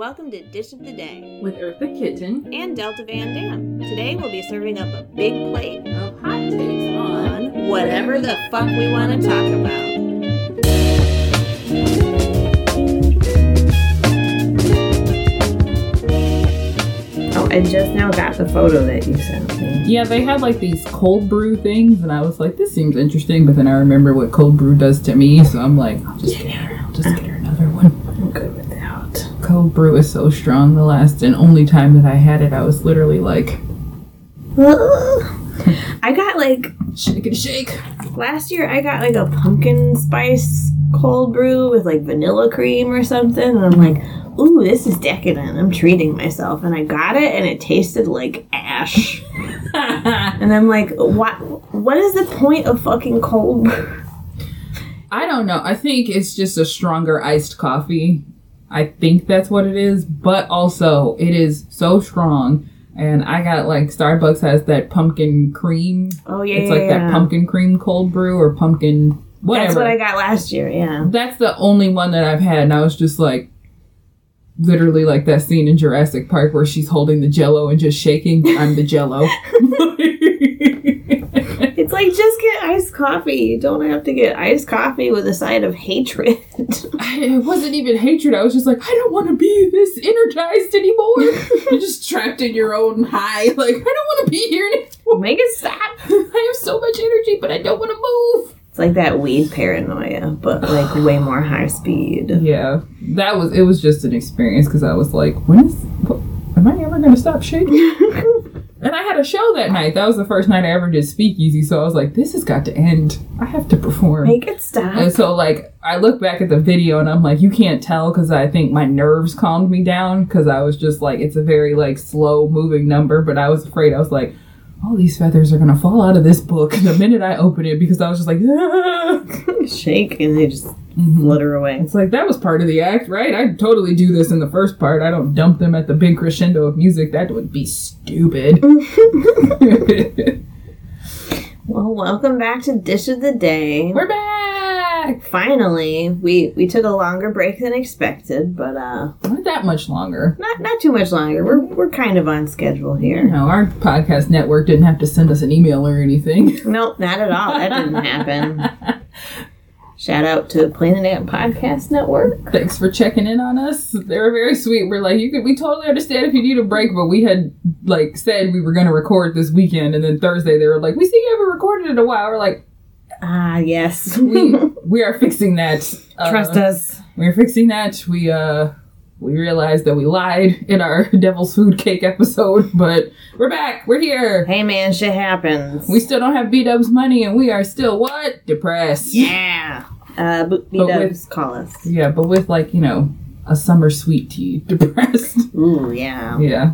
Welcome to Dish of the Day with Eartha Kitten and Delta Van Dam. Today we'll be serving up a big plate of hot takes on on whatever the fuck we want to talk about. Oh, I just now got the photo that you sent me. Yeah, they had like these cold brew things, and I was like, this seems interesting. But then I remember what cold brew does to me, so I'm like, I'll just get her. I'll just get her another one. I'm good without. Cold brew is so strong. The last and only time that I had it, I was literally like, I got like shake and shake. last year. I got like a pumpkin spice cold brew with like vanilla cream or something, and I'm like, "Ooh, this is decadent." I'm treating myself, and I got it, and it tasted like ash. And I'm like, "What? What is the point of fucking cold brew?" I don't know. I think it's just a stronger iced coffee. I think that's what it is, but also it is so strong. And I got like Starbucks has that pumpkin cream. Oh yeah, it's like yeah. that pumpkin cream cold brew or pumpkin whatever. That's what I got last year. Yeah. That's the only one that I've had, and I was just like, literally like that scene in Jurassic Park where she's holding the Jello and just shaking. I'm the Jello. It's like just get iced coffee. You don't have to get iced coffee with a side of hatred. it wasn't even hatred. I was just like, I don't want to be this energized anymore. You're just trapped in your own high. Like, I don't want to be here anymore. Make it stop. I have so much energy, but I don't want to move. It's like that weed paranoia, but like way more high speed. Yeah, that was. It was just an experience because I was like, when is? What, am I ever gonna stop shaking? And I had a show that night. That was the first night I ever did speakeasy. So I was like, this has got to end. I have to perform. Make it stop. And so, like, I look back at the video and I'm like, you can't tell because I think my nerves calmed me down because I was just like, it's a very, like, slow moving number. But I was afraid. I was like, all these feathers are going to fall out of this book the minute I open it because I was just like, ah. Shake and they just Mhm. flutter away. It's like, that was part of the act, right? I totally do this in the first part. I don't dump them at the big crescendo of music. That would be stupid. Well, welcome back to Dish of the Day. We're back! Finally, we we took a longer break than expected, but uh, Not that much longer. not not too much longer. We're we're kind of on schedule You here. know, our podcast network didn't have to send us an email or anything. Nope, not at all. That didn't happen. Shout out to Planet Ant Podcast Network. Thanks for checking in on us. They were very sweet. We're like, you could, we totally understand if you need a break, but we had like said we were going to record this weekend, and then Thursday they were like, we see you haven't recorded in a while. We're like, Ah, yes. we we are fixing that. Uh, Trust us. We're fixing that. We uh we realized that we lied in our Devil's Food Cake episode, but we're back. We're here. Hey, man, shit happens. We still don't have B Dub's money, and we are still what depressed. yeah. Uh, B Dubs, call us. Yeah, but with like you know a summer sweet tea, depressed. Ooh, yeah. yeah.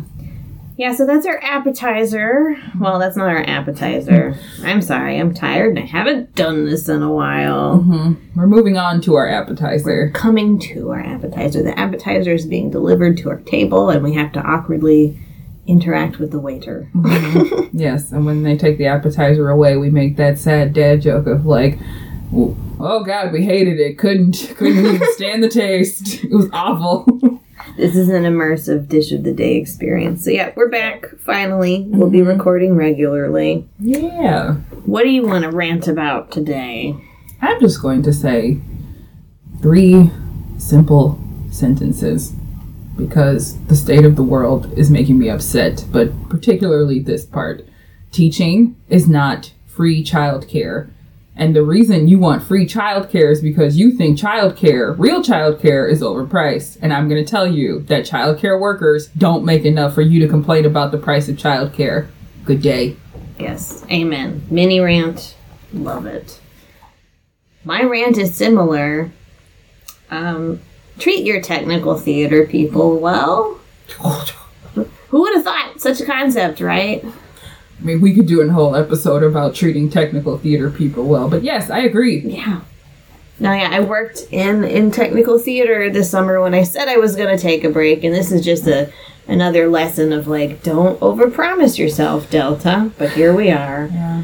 Yeah, so that's our appetizer. Well, that's not our appetizer. I'm sorry, I'm tired and I haven't done this in a while. hmm We're moving on to our appetizer. Coming to our appetizer. The appetizer is being delivered to our table and we have to awkwardly interact with the waiter. Yes, and when they take the appetizer away, we make that sad dad joke of like, "Oh God, we hated it. Couldn't couldn't even stand the taste. It was awful." This is an immersive dish of the day experience. So, yeah, we're back finally. We'll be Mhm. recording regularly. yeah. What do you want to rant about today? I'm just going to say three simple sentences because the state of the world is making me upset, but particularly this part. Teaching is not free childcare. And the reason you want free childcare is because you think childcare, real childcare, is overpriced. And I'm going to tell you that childcare workers don't make enough for you to complain about the price of childcare. Good day. Yes, amen. Mini rant, love it. My rant is similar. Um, treat your technical theater people well. Who would have thought such a concept, right? I mean, we could do a whole episode about treating technical theater people well, but yes, I agree. Yeah. No, yeah, I worked in in technical theater this summer when I said I was going to take a break, and this is just a another lesson of like don't overpromise yourself, Delta. But here we are. Yeah.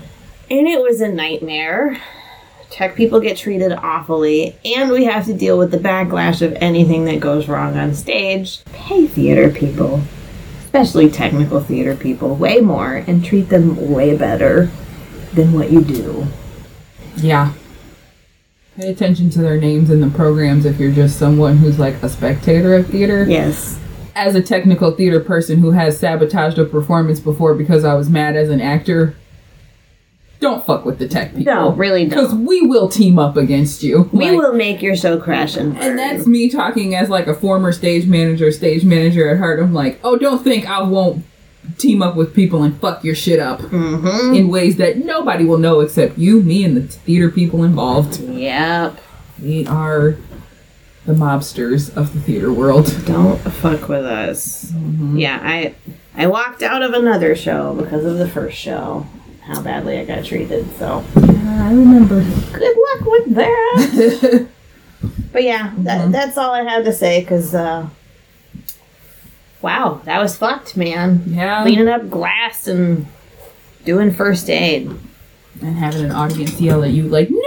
And it was a nightmare Tech people get treated awfully, and we have to deal with the backlash of anything that goes wrong on stage. Pay theater people, especially technical theater people, way more and treat them way better than what you do. Yeah. Pay attention to their names in the programs if you're just someone who's like a spectator of theater. Yes. As a technical theater person who has sabotaged a performance before because I was mad as an actor, don't fuck with the tech people. No, really Because don't. we will team up against you. We Like, will make your show crash and burn. And that's me talking as like a former stage manager, stage manager at heart. I'm like, oh, don't think I won't team up with people and fuck your shit up Mm-hmm. in ways that nobody will know except you, me, and the theater people involved. Yep. We are the mobsters of the theater world. Don't fuck with us. Yeah, I I walked out of another show because of the first show. How badly I got treated. So Yeah, I remember. good luck with that. but yeah, that, that's all I have to say. Because uh, wow, that was fucked, man. Yeah. Cleaning up glass and doing first aid. And having an audience yell at you like, no,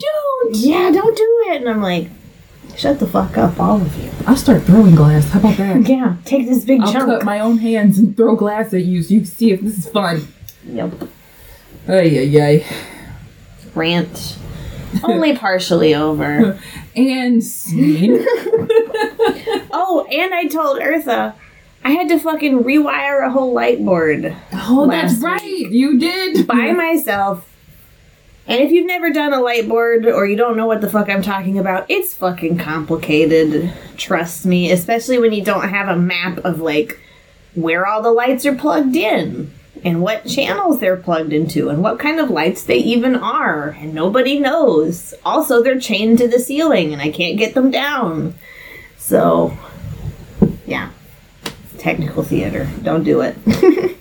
don't! Yeah, don't do it. And I'm like, shut the fuck up, all of you. I'll start throwing glass. How about that? Yeah, take this big I'll chunk. cut my own hands and throw glass at you so you can see if this is fun. yep. Ay, ay, ay. Rant. Only partially over. And scene. Oh, and I told Eartha I had to fucking rewire a whole light board oh, that's right. You did. by myself. And if you've never done a light board or you don't know what the fuck I'm talking about, it's fucking complicated. Trust me, especially when you don't have a map of like where all the lights are plugged in and what channels they're plugged into and what kind of lights they even are. And nobody knows. Also, they're chained to the ceiling and I can't get them down. So, yeah. Technical theater. Don't do it.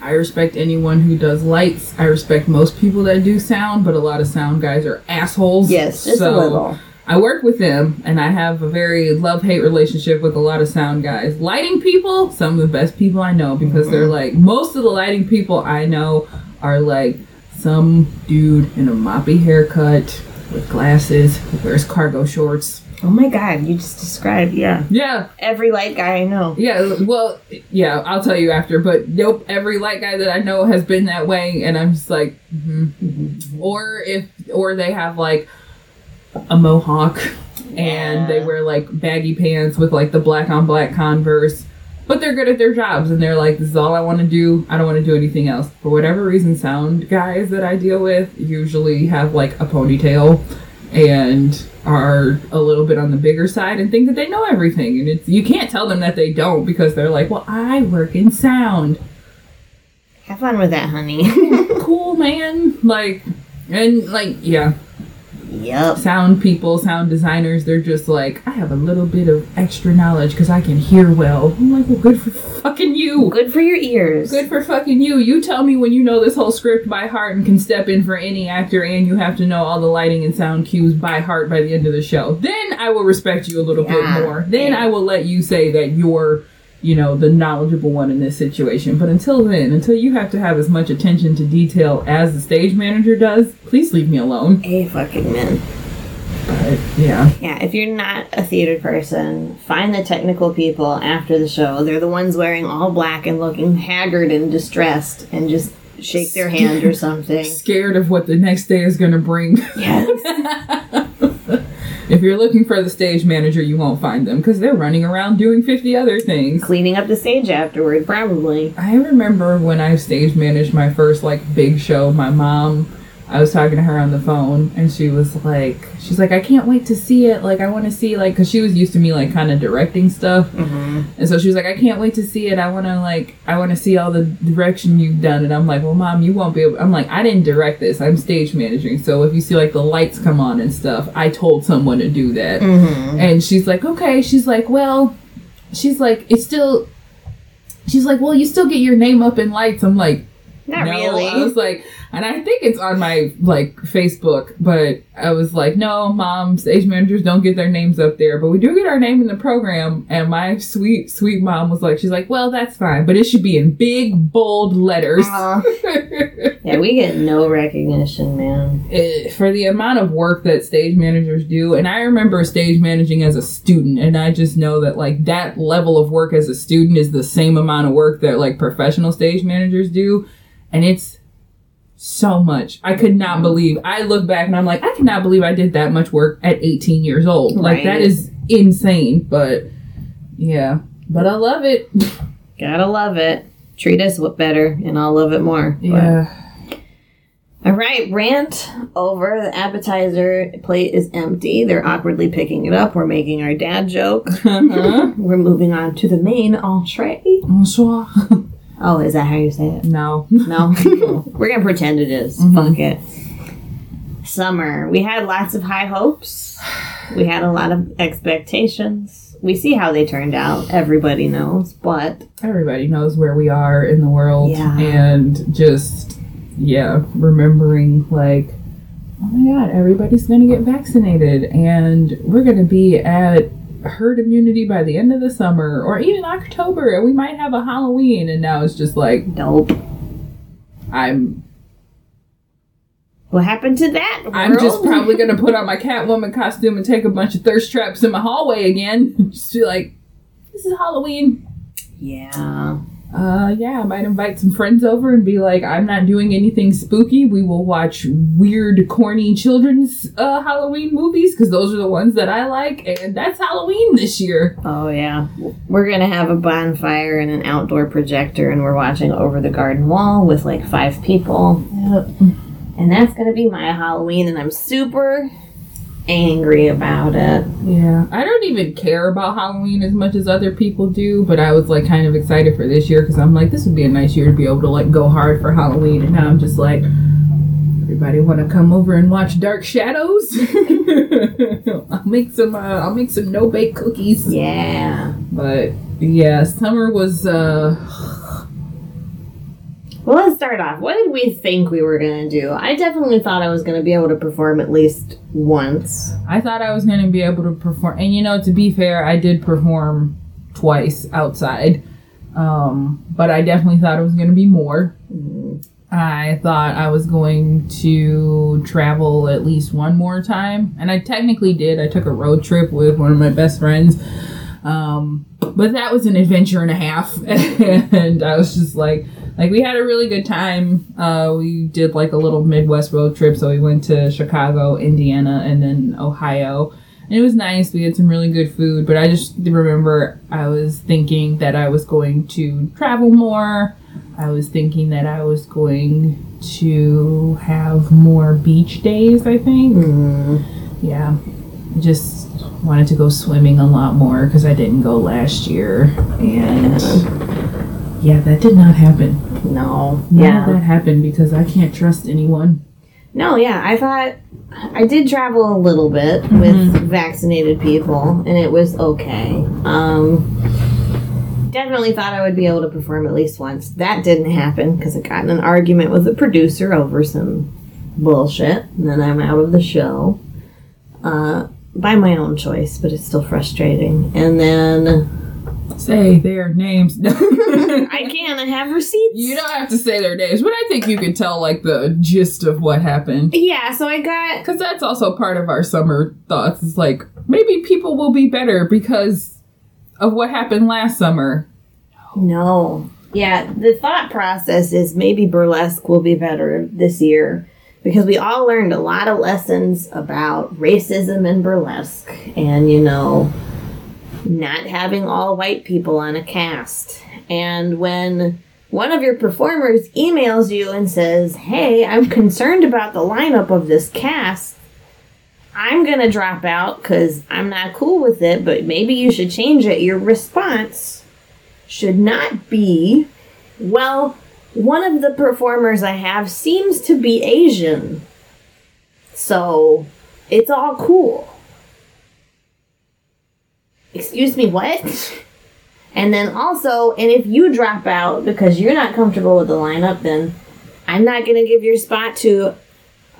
I respect anyone who does lights. I respect most people that do sound, but a lot of sound guys are assholes. yes, just a So, little. I work with them, and I have a very love hate relationship with a lot of sound guys. Lighting people, some of the best people I know, because they're like most of the lighting people I know are like some dude in a moppy haircut with glasses who wears cargo shorts. Oh my god, you just described, yeah. Yeah, Every light guy I know. yeah. Well, yeah. I'll tell you after. But nope, every light guy that I know has been that way, and I'm just like, mhm. or if or they have like a mohawk and they wear like baggy pants with like the black on black Converse. But they're good at their jobs and they're like, this is all I want to do. I don't want to do anything else. For whatever reason, sound guys that I deal with usually have like a ponytail and are a little bit on the bigger side and think that they know everything. And it's you can't tell them that they don't because they're like, well, I work in sound. Have fun with that, honey. Cool, man. Like, and like, yeah, yep. sound people, sound designers, they're just like, I have a little bit of extra knowledge because I can hear well. I'm like, well, good for fucking you. Good for your ears. Good for fucking you. You tell me when you know this whole script by heart and can step in for any actor and you have to know all the lighting and sound cues by heart by the end of the show. Then I will respect you a little Yeah. bit more. Then Yeah. I will let you say that you're, you know, the knowledgeable one in this situation. But until then, until you have to have as much attention to detail as the stage manager does, please leave me alone. A fucking man. But yeah. Yeah, if you're not a theater person, find the technical people after the show. They're the ones wearing all black and looking haggard and distressed and just shake their hand or something. Scared of what the next day is going to bring. Yes. if you're looking for the stage manager, you won't find them because they're running around doing 50 other things. Cleaning up the stage afterward, probably. I remember when I stage managed my first like big show, my mom, I was talking to her on the phone and she was like, she's like, I can't wait to see it. Like, I want to see, like, because she was used to me, like, kind of directing stuff. Mm-hmm. And so she was like, I can't wait to see it. I want to, like, I want to see all the direction you've done. And I'm like, well, mom, you won't be able, I'm like, I didn't direct this. I'm stage managing. So if you see, like, the lights come on and stuff, I told someone to do that. Mm-hmm. And she's like, okay. She's like, well, she's like, it's still, she's like, well, you still get your name up in lights. I'm like, Not no. really. I was like, and I think it's on my like Facebook, but I was like, no, mom, stage managers don't get their names up there, but we do get our name in the program. And my sweet, sweet mom was like, she's like, well, that's fine, but it should be in big, bold letters. Aw. yeah, we get no recognition, man. Eh, for the amount of work that stage managers do and i remember stage managing as a student and i just know that like that level of work as a student is the same amount of work that like professional stage managers do and it's so much i could not believe i look back and i'm like i cannot believe i did that much work at 18 years old like that is insane but yeah but i love it Gotta love it. Treat us w- better, and I'll love it more. But- yeah All right, rant over. The appetizer plate is empty. They're awkwardly picking it up. We're making our dad joke. uh-huh. We're moving on to the main entree. Bonsoir. Oh, is that how you say it? no No? We're gonna pretend it is. Mhm. Fuck it. Summer. We had lots of high hopes. We had a lot of expectations. We see how they turned out. Everybody knows. But everybody knows where we are in the world Yeah. and just yeah remembering like oh my god everybody's gonna get vaccinated and we're gonna be at herd immunity by the end of the summer or even october and we might have a halloween and now it's just like nope. i'm What happened to that? i'm just probably gonna put on my catwoman costume and take a bunch of thirst traps in my hallway again just be like this is halloween Yeah. Uh, yeah, I might invite some friends over and be like, I'm not doing anything spooky. We will watch weird, corny children's uh, Halloween movies because those are the ones that I like, and that's Halloween this year. Oh yeah, we're gonna have a bonfire and an outdoor projector, and we're watching over the garden wall with like five people, Yep. and that's gonna be my Halloween, and I'm super angry about it. Yeah, I don't even care about Halloween as much as other people do, but I was like kind of excited for this year because I'm like, this would be a nice year to be able to like go hard for Halloween, and now I'm just like. Everybody want to come over and watch Dark Shadows? I'll make some. Uh, I'll make some no bake cookies. Yeah. But yeah, summer was uh Well, let's start off. What did we think we were gonna do? I definitely thought I was gonna be able to perform at least once. I thought I was gonna be able to perform and you know, to be fair, I did perform twice outside. Um, but I definitely thought it was gonna be more. I thought I was going to travel at least one more time, and I technically did. I took a road trip with one of my best friends, um, but that was an adventure and a half, and I was just like, like we had a really good time. Uh, we did like a little Midwest road trip, so we went to Chicago, Indiana, and then Ohio. And it was nice. We had some really good food, but I just remember I was thinking that I was going to travel more. I was thinking that I was going to have more beach days, I think. Mm. Yeah. Just wanted to go swimming a lot more because I didn't go last year. And yeah, that did not happen. No. None Yeah. of that happened because I can't trust anyone. No, yeah, I thought I did travel a little bit Mm-hmm. with vaccinated people, and it was okay. Um, definitely thought I would be able to perform at least once. That didn't happen because I got in an argument with the producer over some bullshit, and then I'm out of the show. Uh, by my own choice, but it's still frustrating. And then Say their names. I can, I have receipts. You don't have to say their names, but I think you can tell like the gist of what happened. Yeah, so I got Because that's also part of our summer thoughts. It's like maybe people will be better because of what happened last summer. No. Yeah, the thought process is maybe burlesque will be better this year because we all learned a lot of lessons about racism and burlesque and, you know, not having all white people on a cast. And when one of your performers emails you and says, Hey, I'm concerned about the lineup of this cast. I'm gonna drop out because I'm not cool with it, but maybe you should change it. Your response should not be, well, one of the performers I have seems to be Asian. So it's all cool. Excuse me, what? And then also, and if you drop out because you're not comfortable with the lineup, then I'm not going to give your spot to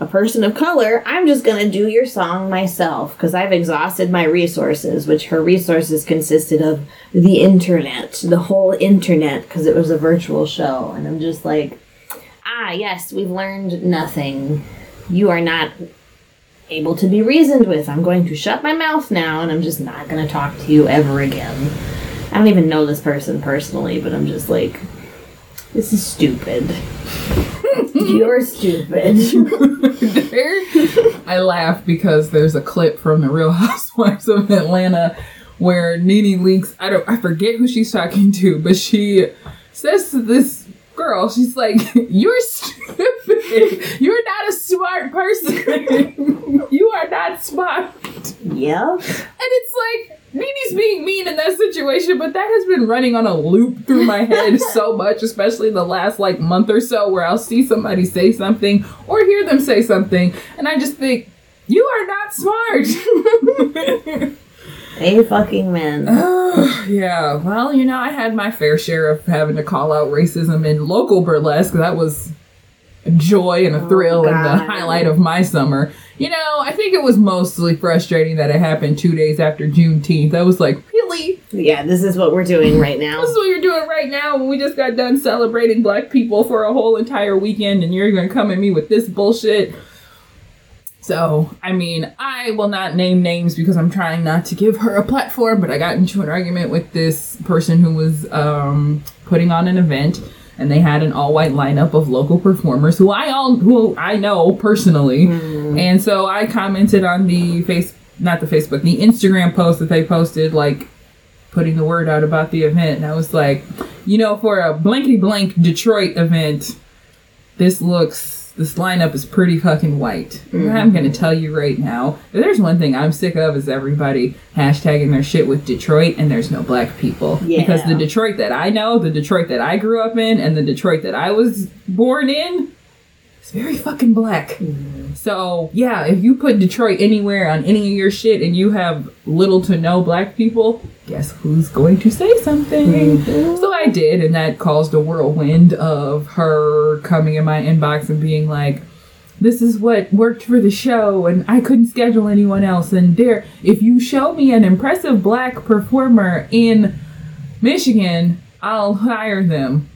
a person of color. I'm just going to do your song myself because I've exhausted my resources, which her resources consisted of the internet, the whole internet, because it was a virtual show. And I'm just like, ah, yes, we've learned nothing. You are not able to be reasoned with. I'm going to shut my mouth now and I'm just not going to talk to you ever again. I don't even know this person personally, but I'm just like, this is stupid. You're stupid. There- I laugh because there's a clip from the Real Housewives of Atlanta where Nene Leakes, I don't I forget who she's talking to, but she says to this girl, she's like, You're stupid. You're not a smart person. you are not smart. Yep. And it's like Nene's being mean in that situation, but that has been running on a loop through my head so much, especially the last like month or so, where I'll see somebody say something or hear them say something, and I just think, you are not smart. A fucking man. yeah, well, you know, I had my fair share of having to call out racism in local burlesque. That was a joy and a oh, thrill and the highlight of my summer. You know, I think it was mostly frustrating that it happened two days after Juneteenth. I was like, really? Yeah, this is what we're doing right now. This is what you're doing right now when we just got done celebrating black people for a whole entire weekend and you're gonna come at me with this bullshit. So, I mean, I will not name names because I'm trying not to give her a platform, but I got into an argument with this person who was um, putting on an event and they had an all white lineup of local performers who I all who I know personally. Mm. And so I commented on the face not the Facebook, the Instagram post that they posted like putting the word out about the event and I was like, you know, for a blankety blank Detroit event, this looks this lineup is pretty fucking white. I'm gonna mm-hmm. tell you right now. There's one thing I'm sick of is everybody hashtagging their shit with Detroit and there's no black people. Yeah. Because the Detroit that I know, the Detroit that I grew up in, and the Detroit that I was born in is very fucking black. So yeah, if you put Detroit anywhere on any of your shit and you have little to no black people, guess who's going to say something? Mm-hmm. So I did, and that caused a whirlwind of her coming in my inbox and being like, "This is what worked for the show, and I couldn't schedule anyone else." And there, if you show me an impressive black performer in Michigan, I'll hire them.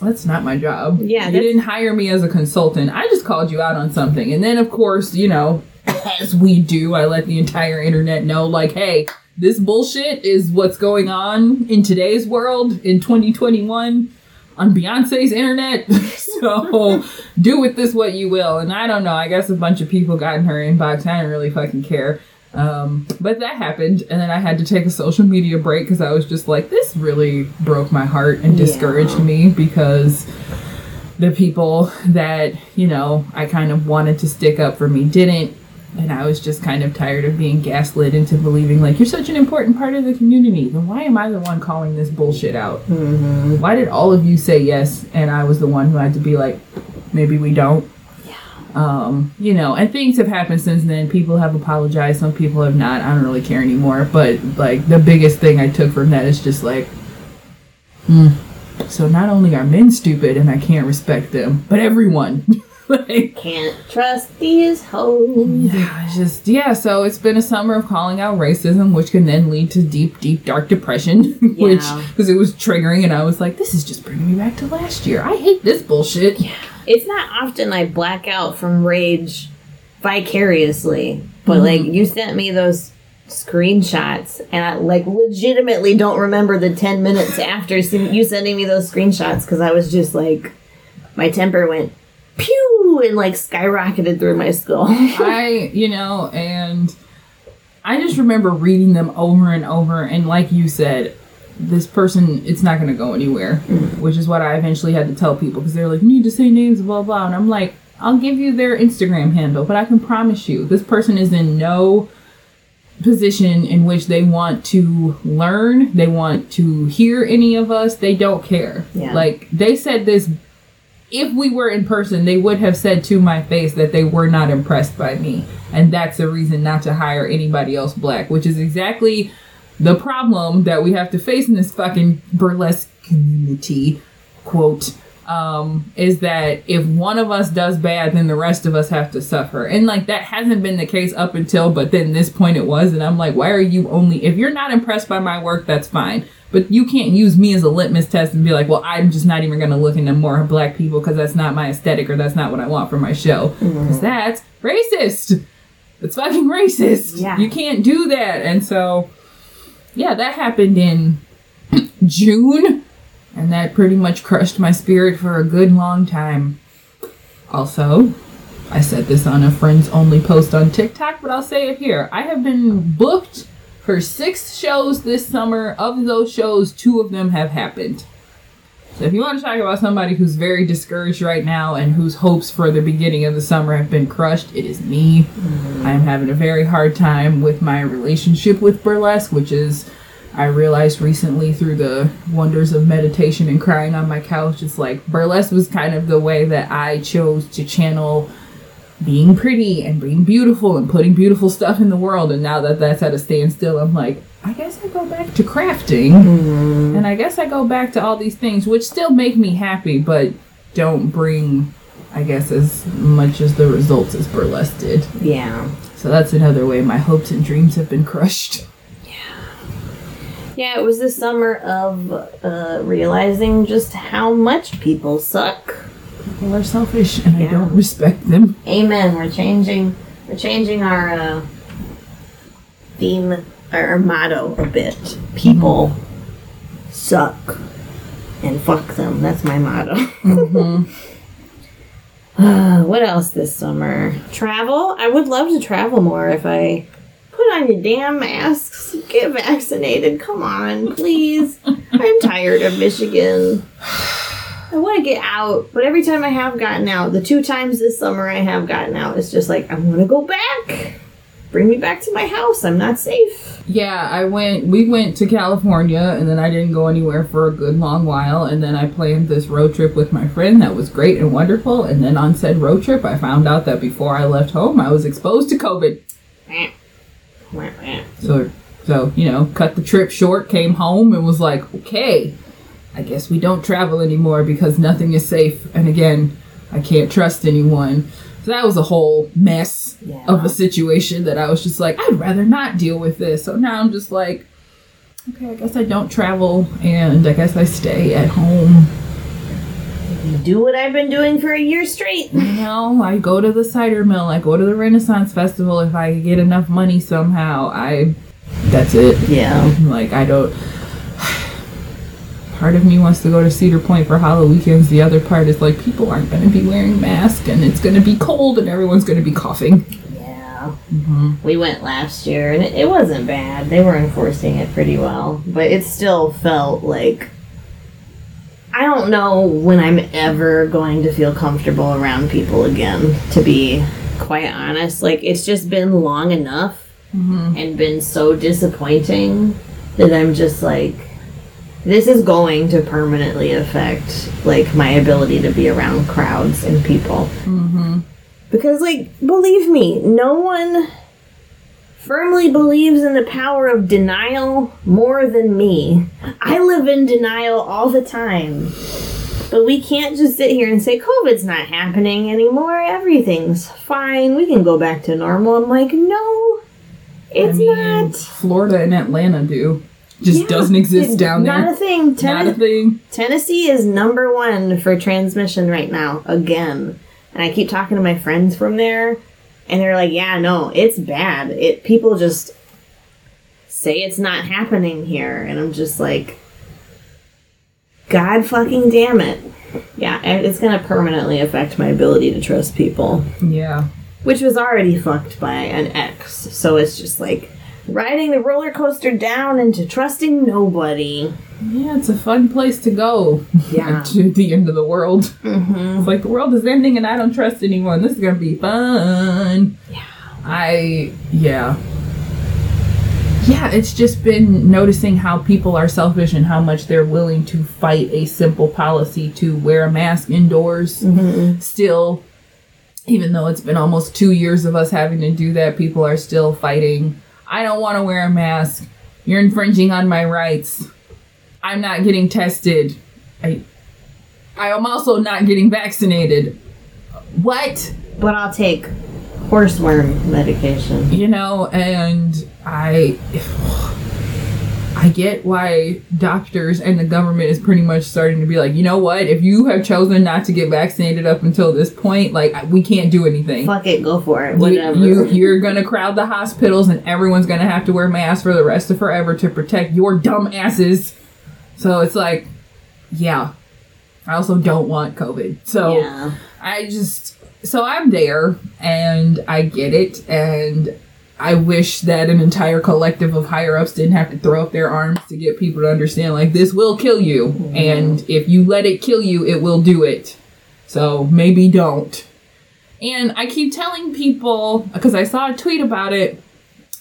That's not my job. Yeah, you didn't hire me as a consultant. I just called you out on something, and then of course, you know, as we do, I let the entire internet know, like, hey, this bullshit is what's going on in today's world in 2021 on Beyonce's internet. so do with this what you will. And I don't know. I guess a bunch of people got in her inbox. I didn't really fucking care. Um, but that happened, and then I had to take a social media break because I was just like, this really broke my heart and Yeah. discouraged me because the people that you know I kind of wanted to stick up for me didn't. And I was just kind of tired of being gaslit into believing like you're such an important part of the community. Then why am I the one calling this bullshit out? Why did all of you say yes and I was the one who had to be like, maybe we don't? Um, you know, and things have happened since then. People have apologized, some people have not. I don't really care anymore. But like the biggest thing I took from that is just like, hmm. So not only are men stupid and I can't respect them, but everyone. like Can't trust these hoes. yeah, it's just yeah. So it's been a summer of calling out racism, which can then lead to deep, deep, dark depression. which Yeah. because it was triggering, and I was like, this is just bringing me back to last year. I hate this bullshit. Yeah. It's not often I black out from rage vicariously, but like mm-hmm. you sent me those screenshots, and I like legitimately don't remember the 10 minutes after you sending me those screenshots because I was just like, my temper went and like skyrocketed through my skull. I, you know, and I just remember reading them over and over, and like you said, this person, it's not going to go anywhere, mm-hmm. which is what I eventually had to tell people because they're like, you need to say names, blah, blah. And I'm like, I'll give you their Instagram handle, but I can promise you, this person is in no position in which they want to learn, they want to hear any of us, they don't care. Yeah. Like, they said this if we were in person, they would have said to my face that they were not impressed by me. And that's a reason not to hire anybody else black, which is exactly the problem that we have to face in this fucking burlesque community. Quote, um, is that if one of us does bad, then the rest of us have to suffer. And like that hasn't been the case up until, but then this point it was. And I'm like, why are you only, if you're not impressed by my work, that's fine. But you can't use me as a litmus test and be like, well, I'm just not even going to look into more black people because that's not my aesthetic or that's not what I want for my show. Mm-hmm. Because that's racist. It's fucking racist. Yeah. You can't do that. And so, yeah, that happened in June. And that pretty much crushed my spirit for a good long time. Also, I said this on a friends only post on TikTok, but I'll say it here. I have been booked for six shows this summer. Of those shows, two of them have happened. So if you want to talk about somebody who's very discouraged right now and whose hopes for the beginning of the summer have been crushed, it is me. Mm-hmm. I am having a very hard time with my relationship with burlesque, which is I realized recently through the wonders of meditation and crying on my couch, it's like burlesque was kind of the way that I chose to channel being pretty and being beautiful and putting beautiful stuff in the world. And now that that's at a standstill, I'm like, I guess I go back to crafting. And I guess I go back to all these things, which still make me happy, but don't bring, I guess, as much as the results as burlesque did. Yeah. So that's another way my hopes and dreams have been crushed. Yeah, Yeah, it was the summer of uh, realizing just how much people suck. People are selfish and I don't respect them. Amen. We're changing. We're changing our uh, theme, our, our motto a bit. People suck, and fuck them. That's my motto. Uh, what else this summer? Travel. I would love to travel more if I put on your damn masks. Get vaccinated. Come on, please. I'm tired of Michigan. I want to get out, but every time I have gotten out, the two times this summer I have gotten out, it's just like I want to go back. Bring me back to my house. I'm not safe. Yeah, I went. We went to California, and then I didn't go anywhere for a good long while. And then I planned this road trip with my friend that was great and wonderful. And then on said road trip, I found out that before I left home, I was exposed to COVID. So, so you know, cut the trip short. Came home and was like, okay, I guess we don't travel anymore because nothing is safe. And again, I can't trust anyone. So that was a whole mess Yeah. of a situation that I was just like, I'd rather not deal with this. So now I'm just like, okay, I guess I don't travel and I guess I stay at home. Do what I've been doing for a year straight. You know, I go to the cider mill, I go to the Renaissance Festival if I get enough money somehow. I that's it. Yeah. Like I don't part of me wants to go to Cedar Point for Halloween weekends. The other part is like people aren't going to be wearing masks and it's going to be cold and everyone's going to be coughing. Yeah. Mm-hmm. We went last year and it, it wasn't bad. They were enforcing it pretty well, but it still felt like I don't know when I'm ever going to feel comfortable around people again, to be quite honest. Like, it's just been long enough mm-hmm. and been so disappointing that I'm just like, this is going to permanently affect, like, my ability to be around crowds and people. Mm-hmm. Because, like, believe me, no one firmly believes in the power of denial more than me. I live in denial all the time. But we can't just sit here and say COVID's not happening anymore. Everything's fine. We can go back to normal. I'm like, no, it's I mean, not. Florida and Atlanta do. Just Yeah, doesn't exist down Not there. a thing. Not a thing. Tennessee is number one for transmission right now, again. And I keep talking to my friends from there, and they're like, yeah, no, it's bad. It People just say it's not happening here. And I'm just like, God fucking damn it. Yeah, it's going to permanently affect my ability to trust people, Yeah. which was already fucked by an ex. So it's just like riding the roller coaster down into trusting nobody. Yeah, it's a fun place to go. Yeah. to the end of the world. Mm-hmm. It's like the world is ending and I don't trust anyone. This is gonna be fun. Yeah. I yeah. Yeah, it's just been noticing how people are selfish and how much they're willing to fight a simple policy to wear a mask indoors. Mm-hmm. Still, even though it's been almost two years of us having to do that, people are still fighting. I don't want to wear a mask. You're infringing on my rights. I'm not getting tested. I I am also not getting vaccinated. What? But I'll take horseworm medication. You know, and I I get why doctors and the government is pretty much starting to be like, you know what? If you have chosen not to get vaccinated up until this point, like we can't do anything. Fuck it, go for it. You, Whatever. you you're gonna crowd the hospitals and everyone's gonna have to wear masks for the rest of forever to protect your dumb asses. So it's like, yeah. I also don't want COVID. So yeah. I just so I'm there and I get it and I wish that an entire collective of higher ups didn't have to throw up their arms to get people to understand like this will kill you mm-hmm. and if you let it kill you it will do it. So maybe don't. And I keep telling people because I saw a tweet about it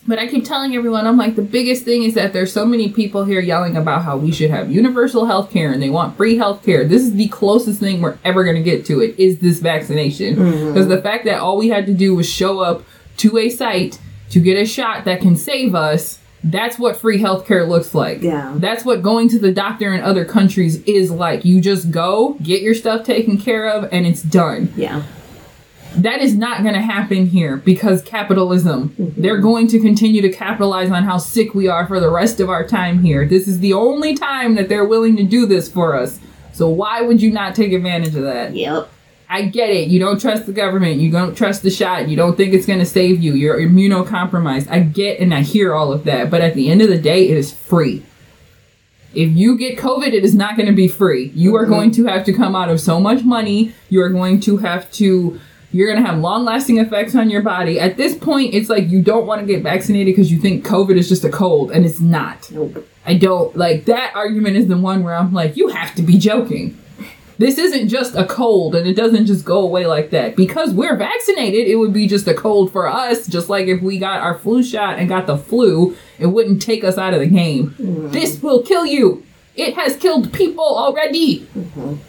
but I keep telling everyone, I'm like, the biggest thing is that there's so many people here yelling about how we should have universal health care and they want free health care. This is the closest thing we're ever going to get to it is this vaccination. Mm-hmm. Because the fact that all we had to do was show up to a site to get a shot that can save us, that's what free healthcare looks like. Yeah. That's what going to the doctor in other countries is like. You just go, get your stuff taken care of, and it's done. Yeah. That is not going to happen here because capitalism. Mm-hmm. They're going to continue to capitalize on how sick we are for the rest of our time here. This is the only time that they're willing to do this for us. So why would you not take advantage of that? Yep. I get it. You don't trust the government. You don't trust the shot. You don't think it's going to save you. You're immunocompromised. I get and I hear all of that. But at the end of the day, it is free. If you get COVID, it is not going to be free. You are going to have to come out of so much money. You are going to have to. You're going to have long lasting effects on your body. At this point, it's like you don't want to get vaccinated because you think COVID is just a cold, and it's not. Nope. I don't like that argument is the one where I'm like, you have to be joking. This isn't just a cold and it doesn't just go away like that. Because we're vaccinated, it would be just a cold for us, just like if we got our flu shot and got the flu, it wouldn't take us out of the game. This will kill you. It has killed people already.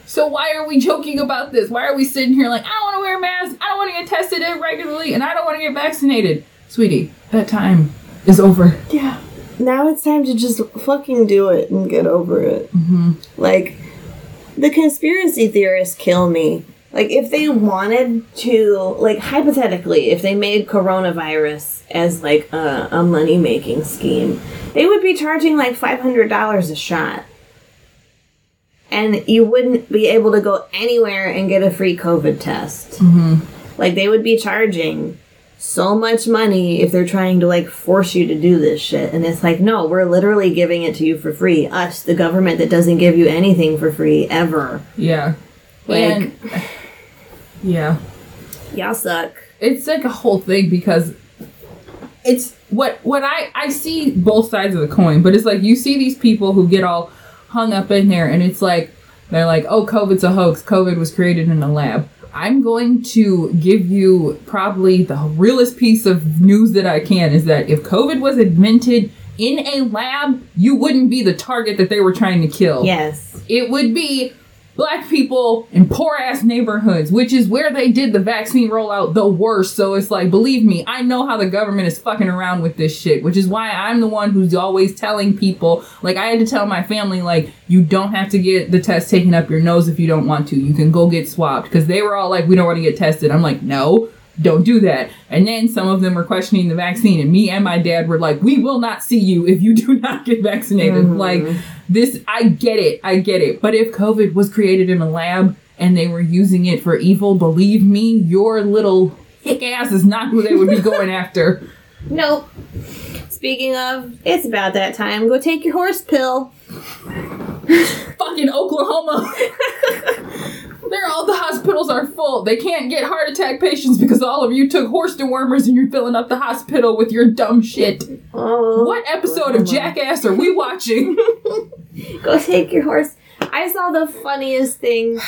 So why are we joking about this? Why are we sitting here like, I don't want to wear a mask, I don't want to get tested regularly, and I don't want to get vaccinated? Sweetie, that time is over. Yeah. Now it's time to just fucking do it and get over it. Mm-hmm. Like, the conspiracy theorists kill me. Like, if they wanted to, like, hypothetically, if they made coronavirus as, like, a, a money making scheme, they would be charging, like, $500 a shot. And you wouldn't be able to go anywhere and get a free COVID test. Mm-hmm. Like, they would be charging so much money if they're trying to like force you to do this shit and it's like no we're literally giving it to you for free us the government that doesn't give you anything for free ever Yeah. Like- and yeah. y'all suck it's like a whole thing because it's what what I I see both sides of the coin, but it's like you see these people who get all hung up in there, and it's like they're like, oh, COVID's a hoax. COVID was created in a lab. I'm going to give you probably the realest piece of news that I can is that if COVID was invented in a lab, you wouldn't be the target that they were trying to kill. Yes. It would be black people in poor ass neighborhoods, which is where they did the vaccine rollout the worst. So it's like, believe me, I know how the government is fucking around with this shit, which is why I'm the one who's always telling people, like, I had to tell my family, like, you don't have to get the test taken up your nose if you don't want to. You can go get swabbed. Because they were all like, we don't want to get tested. I'm like, no. Don't do that. And then some of them were questioning the vaccine, and me and my dad were like, "We will not see you if you do not get vaccinated." Mhm. Like, this i get it. I get it. But if covid was created in a lab and they were using it for evil believe me your little hick ass is not who they would be going after. Nope. Speaking of it's about that time. Go take your horse pill. Fucking oklahoma they're all the hospitals are full. They can't get heart attack patients because all of you took horse dewormers and you're filling up the hospital with your dumb shit. Oh what episode of jackass are we watching? Go take your horse. I saw the funniest thing.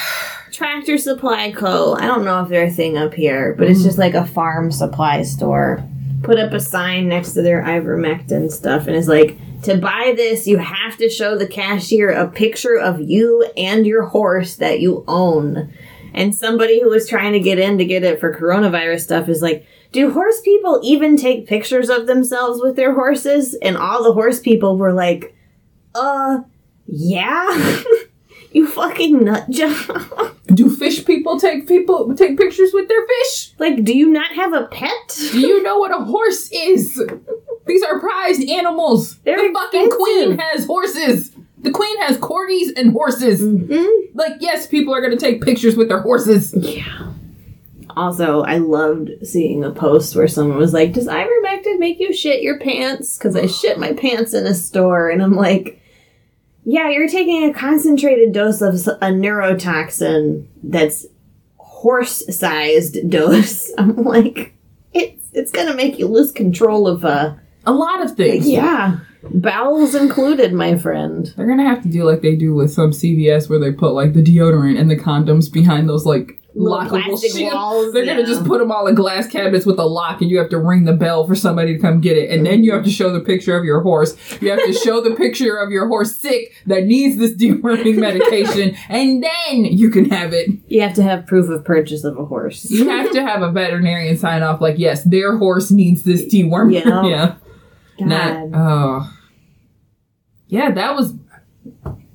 Tractor supply co. I don't know if they're a thing up here but it's mm-hmm. just like a farm supply store put up a sign next to their ivermectin stuff and it's like to buy this you have to show the cashier a picture of you and your horse that you own. And somebody who was trying to get in to get it for coronavirus stuff is like do horse people even take pictures of themselves with their horses? And all the horse people were like uh yeah You fucking nut job. Do fish people take people take pictures with their fish? like, do you not have a pet? Do you know what a horse is? These are prized animals. They're the fucking queen has horses. The queen has corgis and horses. Mm-hmm. Like, yes, people are gonna take pictures with their horses. Yeah. Also, I loved seeing a post where someone was like, "Does ivermectin make you shit your pants?" Because I shit my pants in a store, and I'm like, "Yeah, you're taking a concentrated dose of a neurotoxin that's horse-sized dose." I'm like, "It's it's gonna make you lose control of uh A lot of things. yeah bowels included, my friend." They're gonna have to do like they do with some CVS where they put like the deodorant and the condoms behind those like Little lockable shit. walls, They're gonna just put them all in glass cabinets with a lock, and you have to ring the bell for somebody to come get it. And then you have to show the picture of your horse. You have to show the picture of your horse sick that needs this deworming medication, and then you can have it. You have to have proof of purchase of a horse. You have to have a veterinarian sign off like, yes, their horse needs this dewormer. Yeah. yeah. God. Not, oh. Yeah, that was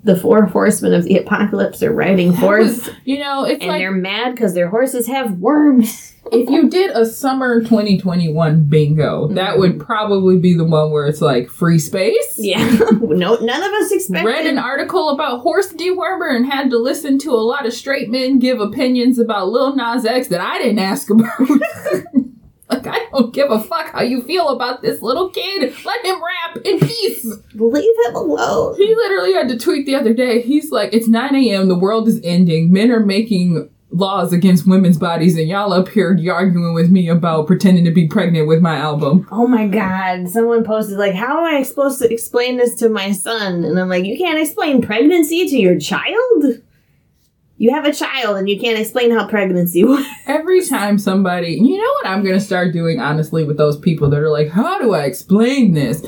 the four horsemen of the apocalypse are riding forth, you know, it's and like they're mad because their horses have worms. if you did a summer 2021 bingo, that mm-hmm. would probably be the one where it's like free space. Yeah, no, none of us expected. Read an article about horse dewormer and had to listen to a lot of straight men give opinions about Lil Nas X that I didn't ask about. like, I don't give a fuck how you feel about this little kid. Let him rap in peace. Leave him alone. He literally had to tweet the other day. He's like, it's 9 a.m. The world is ending. Men are making laws against women's bodies, and y'all up here arguing with me about pretending to be pregnant with my album. Oh my god! Someone posted like, "How am I supposed to explain this to my son?" And I'm like, "You can't explain pregnancy to your child. You have a child, and you can't explain how pregnancy works." Every time somebody, you know what I'm gonna start doing honestly with those people that are like, how do I explain this?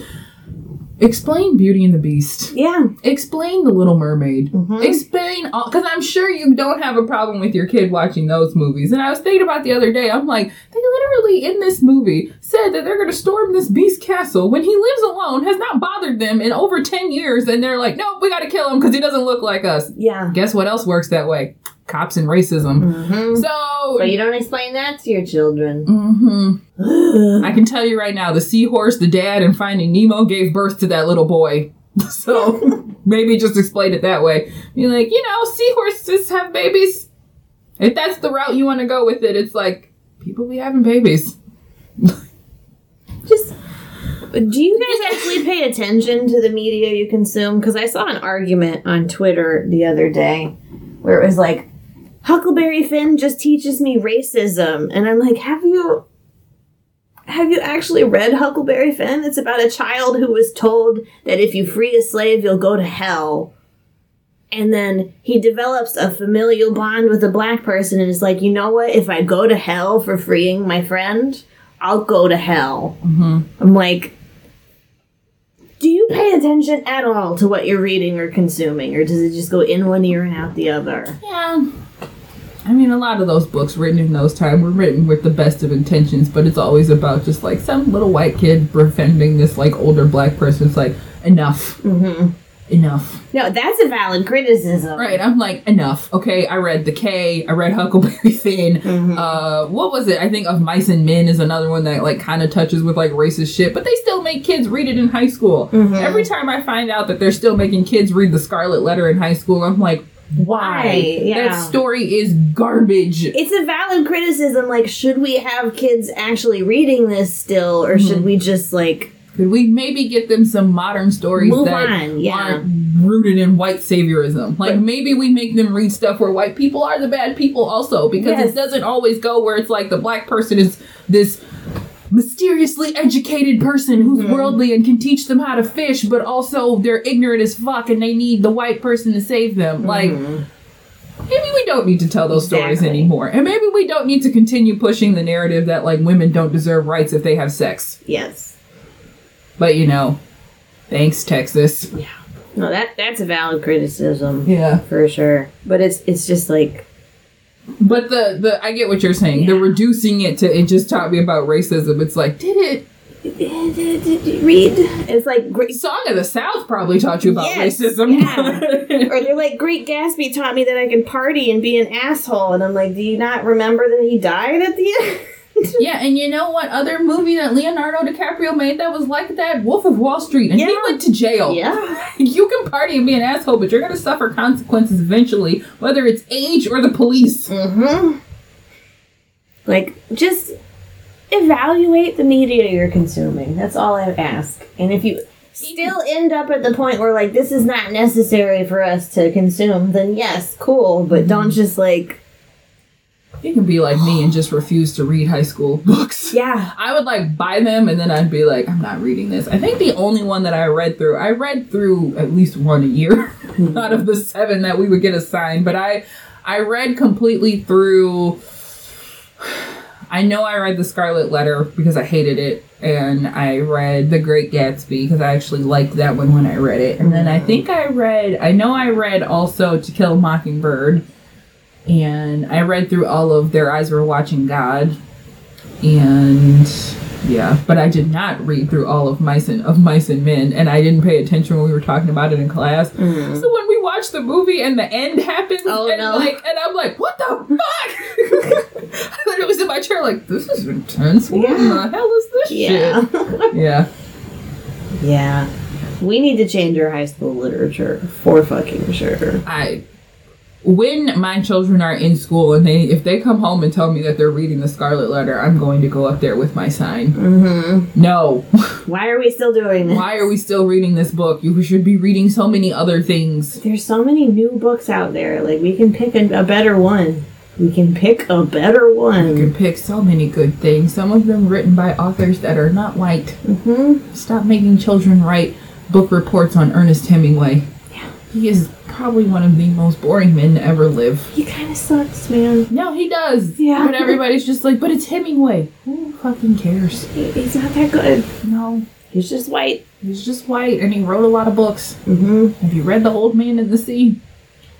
Explain Beauty and the Beast. Yeah. Explain The Little Mermaid. Mhm. Explain all, because I'm sure you don't have a problem with your kid watching those movies. And I was thinking about the other day, I'm like, they literally in this movie said that they're going to storm this beast castle when he lives alone, has not bothered them in over 10 years, and they're like, nope, we got to kill him because he doesn't look like us. Yeah. Guess what else works that way? Cops and racism. hmm So, But you don't explain that to your children. Mhm. I can tell you right now, the seahorse, the dad, and Finding Nemo gave birth to that little boy. So maybe just explain it that way. Be like, you know, seahorses have babies. If that's the route you want to go with it, it's like people be having babies. Just do you guys actually pay attention to the media you consume? Because I saw an argument on Twitter the other day where it was like, Huckleberry Finn just teaches me racism, and I'm like, have you have you actually read Huckleberry Finn? It's about a child who was told that if you free a slave, you'll go to hell. And then he develops a familial bond with a black person and is like, you know what? If I go to hell for freeing my friend, I'll go to hell. Mm-hmm. I'm like, do you pay attention at all to what you're reading or consuming, or does it just go in one ear and out the other? Yeah. I mean, a lot of those books written in those times were written with the best of intentions, but it's always about just like some little white kid befriending this like older black person. It's like, enough. Mm-hmm. Enough. No, that's a valid criticism. Right, I'm like, enough. Okay, I read The K, I read Huckleberry Finn. Mhm. Uh, what was it? I think Of Mice and Men is another one that like kind of touches with like racist shit, but they still make kids read it in high school. Mhm. Every time I find out that they're still making kids read The Scarlet Letter in high school, I'm like, why? Yeah. That story is garbage. It's a valid criticism. Like, should we have kids actually reading this still, or should we just like Could we maybe get them some modern stories Move that on, yeah. aren't rooted in white saviorism? Like But- maybe we make them read stuff where white people are the bad people also, because Yes. it doesn't always go where it's like the black person is this mysteriously educated person who's Mhm. worldly and can teach them how to fish, but also they're ignorant as fuck and they need the white person to save them. Like Mhm. maybe we don't need to tell those stories anymore. And maybe we don't need to continue pushing the narrative that like women don't deserve rights if they have sex. yes, But you know, thanks Texas. Yeah. No, that that's a valid criticism Yeah. for sure. But it's it's just like But the the I get what you're saying. The Yeah. reducing it to it just taught me about racism. It's like, did it read. It's like great. Song of the South probably taught you about Yes, racism. yeah. Or they're like, Great Gatsby taught me that I can party and be an asshole. And I'm like, do you not remember that he died at the end? yeah, and you know what other movie that Leonardo DiCaprio made that was like that? Wolf of Wall Street. And he went to jail. yeah. You can party and be an asshole, but you're gonna suffer consequences eventually, whether it's age or the police. Mm-hmm. Like, just evaluate the media you're consuming. That's all I ask. And if you still end up at the point where, like, this is not necessary for us to consume, then yes, cool. But don't just, like, You can be like me and just refuse to read high school books. yeah. I would like buy them and then I'd be like, I'm not reading this. I think the only one that I read through, I read through at least one a year out of the seven that we would get assigned, but I I read completely through I know I read The Scarlet Letter because I hated it, and I read The Great Gatsby because I actually liked that one when I read it. And then I mm. think I read, I know I read also To Kill a Mockingbird, and I read through all of Their Eyes Were Watching God, and yeah, but I did not read through all of Mice and of Mice and Men, and I didn't pay attention when we were talking about it in class. Mm-hmm. So when we watched the movie and the end happens, Oh, and no. like, and I'm like, what the fuck? I it was in my chair, like, this is intense. What in the hell is this Yeah. shit? Yeah. yeah. We need to change our high school literature for fucking sure. I when my children are in school and they if they come home and tell me that they're reading the Scarlet Letter, I'm going to go up there with my sign. Mm-hmm. No. Why are we still doing this? Why are we still reading this book? You should be reading so many other things. There's so many new books out there. Like we can pick a, a better one. We can pick a better one. We can pick so many good things. Some of them written by authors that are not white. Mm-hmm. Stop making children write book reports on Ernest Hemingway. He is probably one of the most boring men to ever live. He kind of sucks, man. No, he does. Yeah. But everybody's just like, but it's Hemingway. Who fucking cares? He, he's not that good. No. He's just white. He's just white and he wrote a lot of books. Mm-hmm. Have you read The Old Man in the Sea?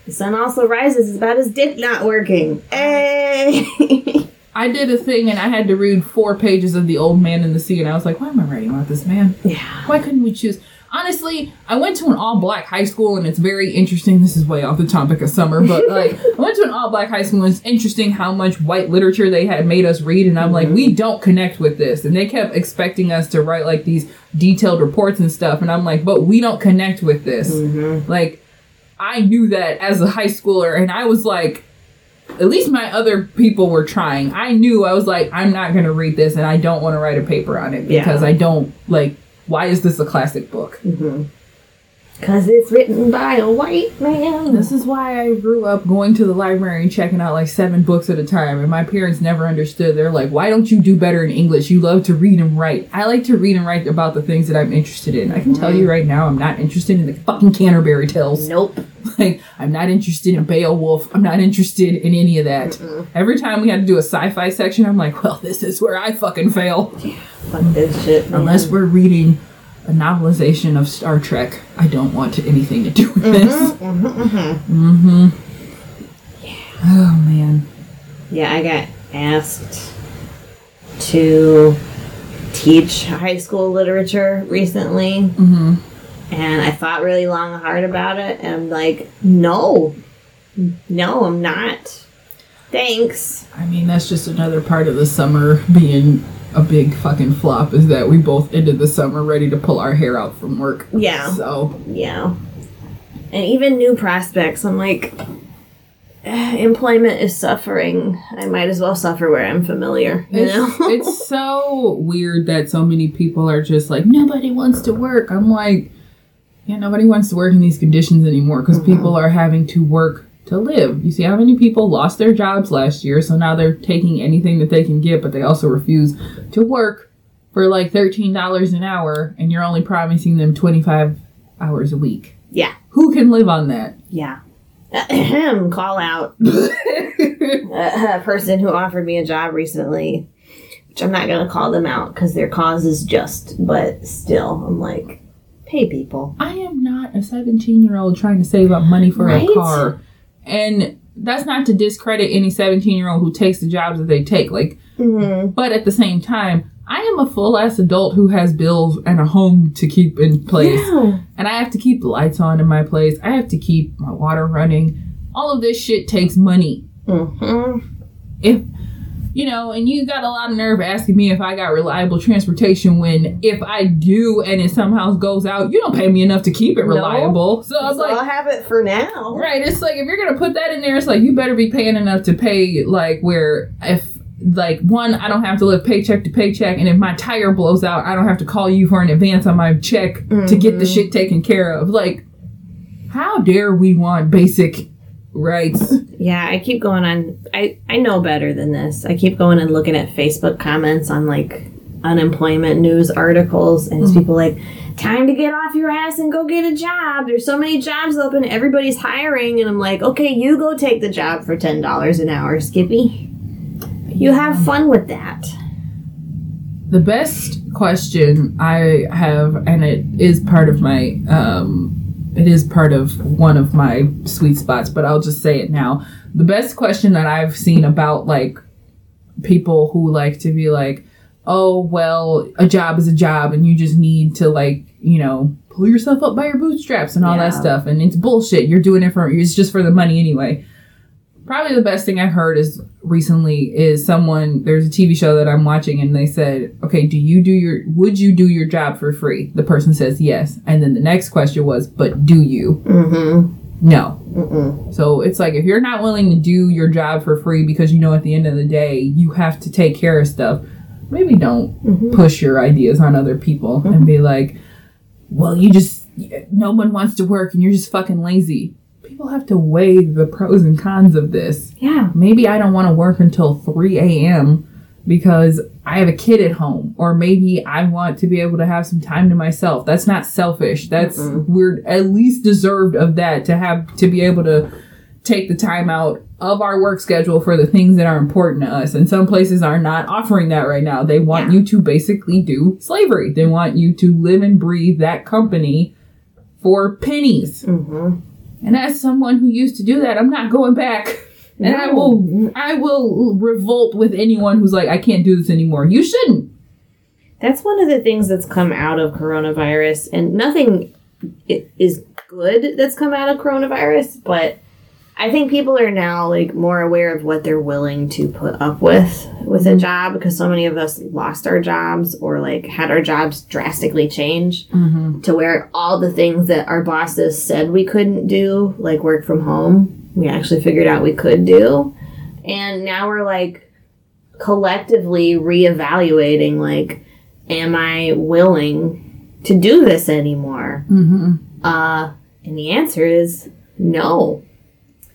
The sun also rises. It's about his dick not working. Hey. I did a thing and I had to read four pages of The Old Man in the Sea and I was like, why am I writing about this man? yeah. Why couldn't we choose? Honestly, I went to an all black high school and it's very interesting. This is way off the topic of summer, but like, I went to an all black high school and it's interesting how much white literature they had made us read. And I'm like, mm-hmm. we don't connect with this. And they kept expecting us to write like these detailed reports and stuff. And I'm like, but we don't connect with this. Mm-hmm. Like, I knew that as a high schooler and I was like, at least my other people were trying. I knew I was like, I'm not gonna read this, and I don't want to write a paper on it Yeah. because I don't like. Why is this a classic book? Mm-hmm. Because it's written by a white man. This is why I grew up going to the library and checking out like seven books at a time, and my parents never understood. They're like, "Why don't you do better in English? You love to read and write." I like to read and write about the things that I'm interested in. I can tell you mm-hmm. right now, I'm not interested in the fucking Canterbury Tales. Nope. Like, I'm not interested in Beowulf. I'm not interested in any of that. Every time we had to do a sci-fi section, I'm like, well, this is where I fucking fail. Fuck this shit. Man. Unless we're reading a novelization of Star Trek, I don't want anything to do with this. Mm-hmm. Mm hmm. Yeah. Oh man. Yeah, I got asked to teach high school literature recently. Mm-hmm. And I thought really long and hard about it. And I'm like, no. No, I'm not. Thanks. I mean, that's just another part of the summer being a big fucking flop is that we both ended the summer ready to pull our hair out from work. Yeah. So Yeah. And even new prospects, I'm like, employment is suffering. I might as well suffer where I'm familiar. You It's, know? it's so weird that so many people are just like nobody wants to work. I'm like, yeah, nobody wants to work in these conditions anymore because people are having to work to live. You see how many people lost their jobs last year, so now they're taking anything that they can get, but they also refuse to work for like thirteen dollars an hour, and you're only promising them twenty five hours a week. yeah. Who can live on that? Yeah. Ahem, Call out. a, a person who offered me a job recently, which I'm not going to call them out because their cause is just, but still, I'm like, pay people. I am not a 17 year old trying to save up money for Right? a car. And that's not to discredit any 17 year old who takes the jobs that they take. Like, Mm-hmm. but at the same time, I am a full ass adult who has bills and a home to keep in place. Yeah. And I have to keep the lights on in my place. I have to keep my water running. All of this shit takes money. hmm If you know, and you got a lot of nerve asking me if I got reliable transportation when if I do and it somehow goes out, you don't pay me enough to keep it No. reliable. So I was So like, I'll have it for now. Right. It's like if you're gonna put that in there, it's like you better be paying enough to pay like where if like one, I don't have to live paycheck to paycheck, and if my tire blows out, I don't have to call you for an advance on my check to get the Mhm. shit taken care of. Like, how dare we want basic rights? Yeah, I keep going on. I I know better than this. I keep going and looking at Facebook comments on like unemployment news articles, and it's Mhm. people like, "Time to get off your ass and go get a job." There's so many jobs open, everybody's hiring, and I'm like, "Okay, you go take the job for ten dollars an hour, Skippy. You have fun with that." The best question I have, and it is part of my, um, it is part of one of my sweet spots, but I'll just say it now. The best question that I've seen about like people who like to be like, oh, well, a job is a job and you just need to like, you know, pull yourself up by your bootstraps and all that stuff. And it's bullshit. You're doing it for, it's just for the money anyway probably the best thing I've heard is recently is someone there's a TV show that I'm watching and they said, "Okay, do you do your would you do your job for free?" The person says yes. And then the next question was, "But do you?" Mm-hmm. No. Mm-mm. So it's like if you're not willing to do your job for free because you know at the end of the day you have to take care of stuff, maybe don't Mhm. push your ideas on other people and be like, "Well, you just no one wants to work and you're just fucking lazy." People have to weigh the pros and cons of this Yeah. maybe I don't want to work until 3 a.m. because I have a kid at home, or maybe I want to be able to have some time to myself. That's not selfish. That's Mm-mm. we're at least deserved of that to have to be able to take the time out of our work schedule for the things that are important to us. And some places are not offering that right now. They want Yeah. you to basically do slavery. They want you to live and breathe that company for pennies. Mm-hmm. And as someone who used to do that, I'm not going back. And I will I will revolt with anyone who's like, I can't do this anymore. You shouldn't. That's one of the things that's come out of coronavirus, and nothing is good that's come out of coronavirus, but I think people are now like more aware of what they're willing to put up with with a job because so many of us lost our jobs or like had our jobs drastically change Mm-hmm. to where all the things that our bosses said we couldn't do, like work from home, we actually figured out we could do. And now we're like collectively reevaluating like, am I willing to do this anymore? Mm-hmm. Uh, and the answer is no,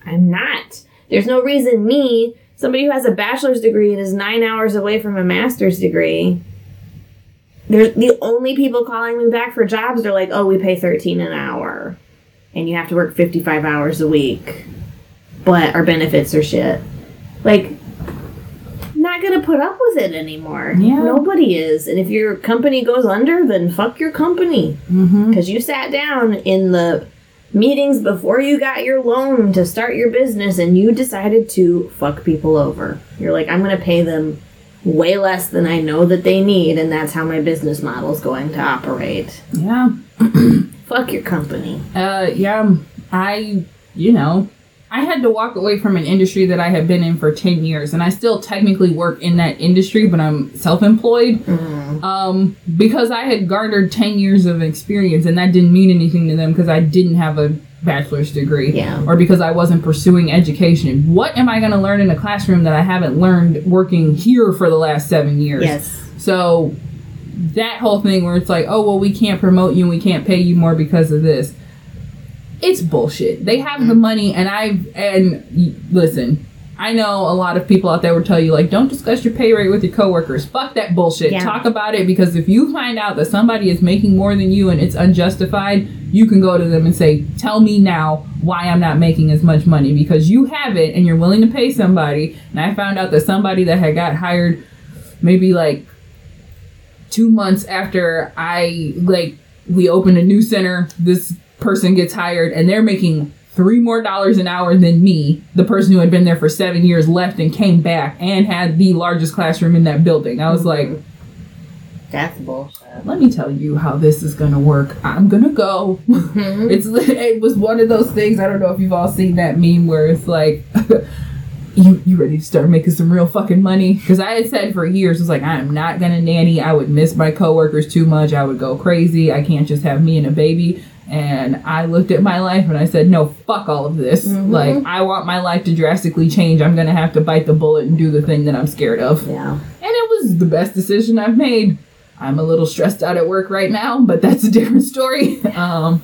I'm not. There's no reason me, somebody who has a bachelor's degree and is nine hours away from a master's degree, there's the only people calling me back for jobs are like, oh, we pay 13 an hour and you have to work 55 hours a week, but our benefits are shit. Like, not gonna put up with it anymore. Yeah. Nobody is. And if your company goes under, then fuck your company Mm-hmm. because you sat down in the meetings before you got your loan to start your business and you decided to fuck people over. You're like, I'm going to pay them way less than I know that they need, and that's how my business model is going to operate. Yeah. Fuck your company. Uh yeah. I you know, I had to walk away from an industry that I had been in for 10 years and I still technically work in that industry, but I'm self-employed. Mm. um, because I had garnered 10 years of experience and that didn't mean anything to them because I didn't have a bachelor's degree Yeah. or because I wasn't pursuing education. What am I going to learn in a classroom that I haven't learned working here for the last seven years? Yes. So that whole thing where it's like, oh, well, we can't promote you and we can't pay you more because of this. It's bullshit. They have the mm. money, and I and listen. I know a lot of people out there will tell you like, don't discuss your pay rate with your coworkers. Fuck that bullshit. Yeah. Talk about it because if you find out that somebody is making more than you and it's unjustified, you can go to them and say, "Tell me now why I'm not making as much money because you have it and you're willing to pay somebody." And I found out that somebody that had got hired maybe like two months after I like we opened a new center, this person gets hired and they're making three more dollars an hour than me. The person who had been there for seven years left and came back and had the largest classroom in that building. I was like, That's bullshit. Let me tell you how this is gonna work. I'm gonna go. Mm-hmm. it's it was one of those things. I don't know if you've all seen that meme where it's like. You, you ready to start making some real fucking money? Because I had said for years, it's like, I'm not gonna nanny. I would miss my coworkers too much. I would go crazy. I can't just have me and a baby. And I looked at my life and I said, no, fuck all of this. Like, I want my life to drastically change. I'm gonna have to bite the bullet and do the thing that I'm scared of. Yeah. And it was the best decision I've made. I'm a little stressed out at work right now, but that's a different story. Um,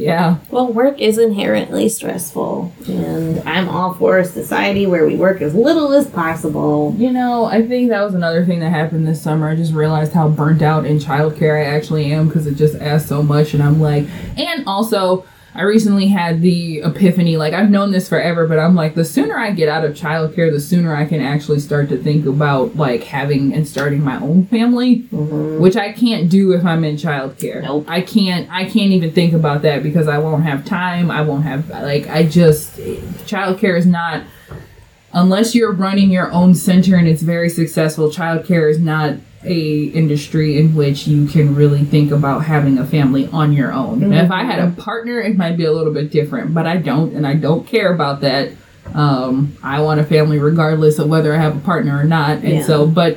yeah. Well, work is inherently stressful, and I'm all for a society where we work as little as possible. You know, I think that was another thing that happened this summer. I just realized how burnt out in childcare I actually am because it just asks so much. And I'm like, and also, I recently had the epiphany like, I've known this forever, but I'm like, the sooner I get out of childcare, the sooner I can actually start to think about like having and starting my own family, mm-hmm. which I can't do if I'm in childcare. Nope. I can't, I can't even think about that because I won't have time. I won't have, like, I just, childcare is not unless you're running your own center and it's very successful childcare is not a industry in which you can really think about having a family on your own. And if i had a partner it might be a little bit different but i don't and i don't care about that. Um, i want a family regardless of whether i have a partner or not and Yeah. so but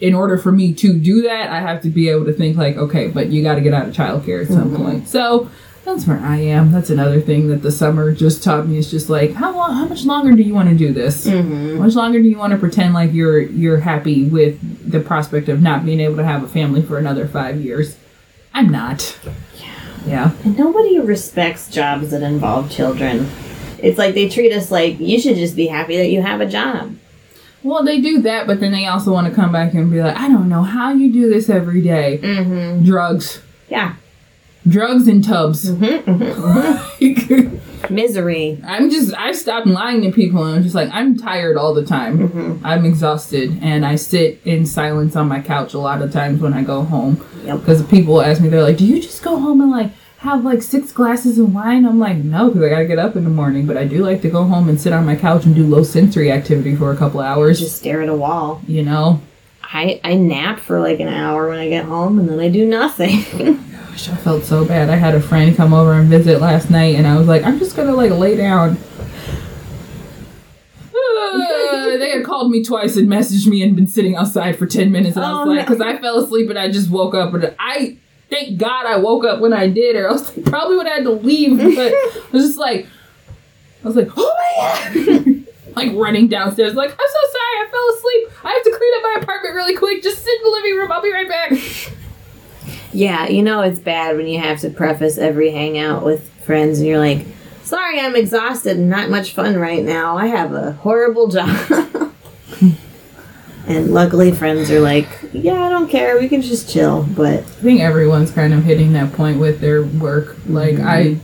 in order for me to do that i have to be able to think like okay but you got to get out of childcare at some point. So that's where I am. That's another thing that the summer just taught me. Is just like how long, how much longer do you want to do this? Mm-hmm. How much longer do you want to pretend like you're you're happy with the prospect of not being able to have a family for another five years? I'm not. Yeah. And nobody respects jobs that involve children. It's like they treat us like you should just be happy that you have a job. Well, they do that, but then they also want to come back and be like, I don't know how you do this every day. Mm-hmm. Drugs, Yeah. Drugs and tubs. Mm-hmm, mm-hmm, mm-hmm. Misery. I'm just I stopped lying to people and I'm just like I'm tired all the time. I'm exhausted and I sit in silence on my couch a lot of times when I go home. Yep. Because people ask me, they're like, "Do you just go home and like have like six glasses of wine?" I'm like, "No, because I gotta get up in the morning." But I do like to go home and sit on my couch and do low sensory activity for a couple hours. Just stare at a wall. you know, I, I nap for like an hour when I get home and then I do nothing. I wish I felt so bad. I had a friend come over and visit last night, and I was like, I'm just gonna like lay down. Uh, they had called me twice and messaged me and been sitting outside for 10 minutes. And I Oh, was like, no. because I fell asleep and I just woke up. And I, thank God I woke up when I did, or else I probably would have had to leave. But I was just like, I was like, oh my God. like running downstairs, like, I'm so sorry, I fell asleep. I have to clean up my apartment really quick. Just sit in the living room. I'll be right back. Yeah, you know it's bad when you have to preface every hangout with friends and you're like, sorry, I'm exhausted and not much fun right now. I have a horrible job. and luckily, friends are like, yeah, I don't care. We can just chill. But I think everyone's kind of hitting that point with their work. Like mm-hmm. I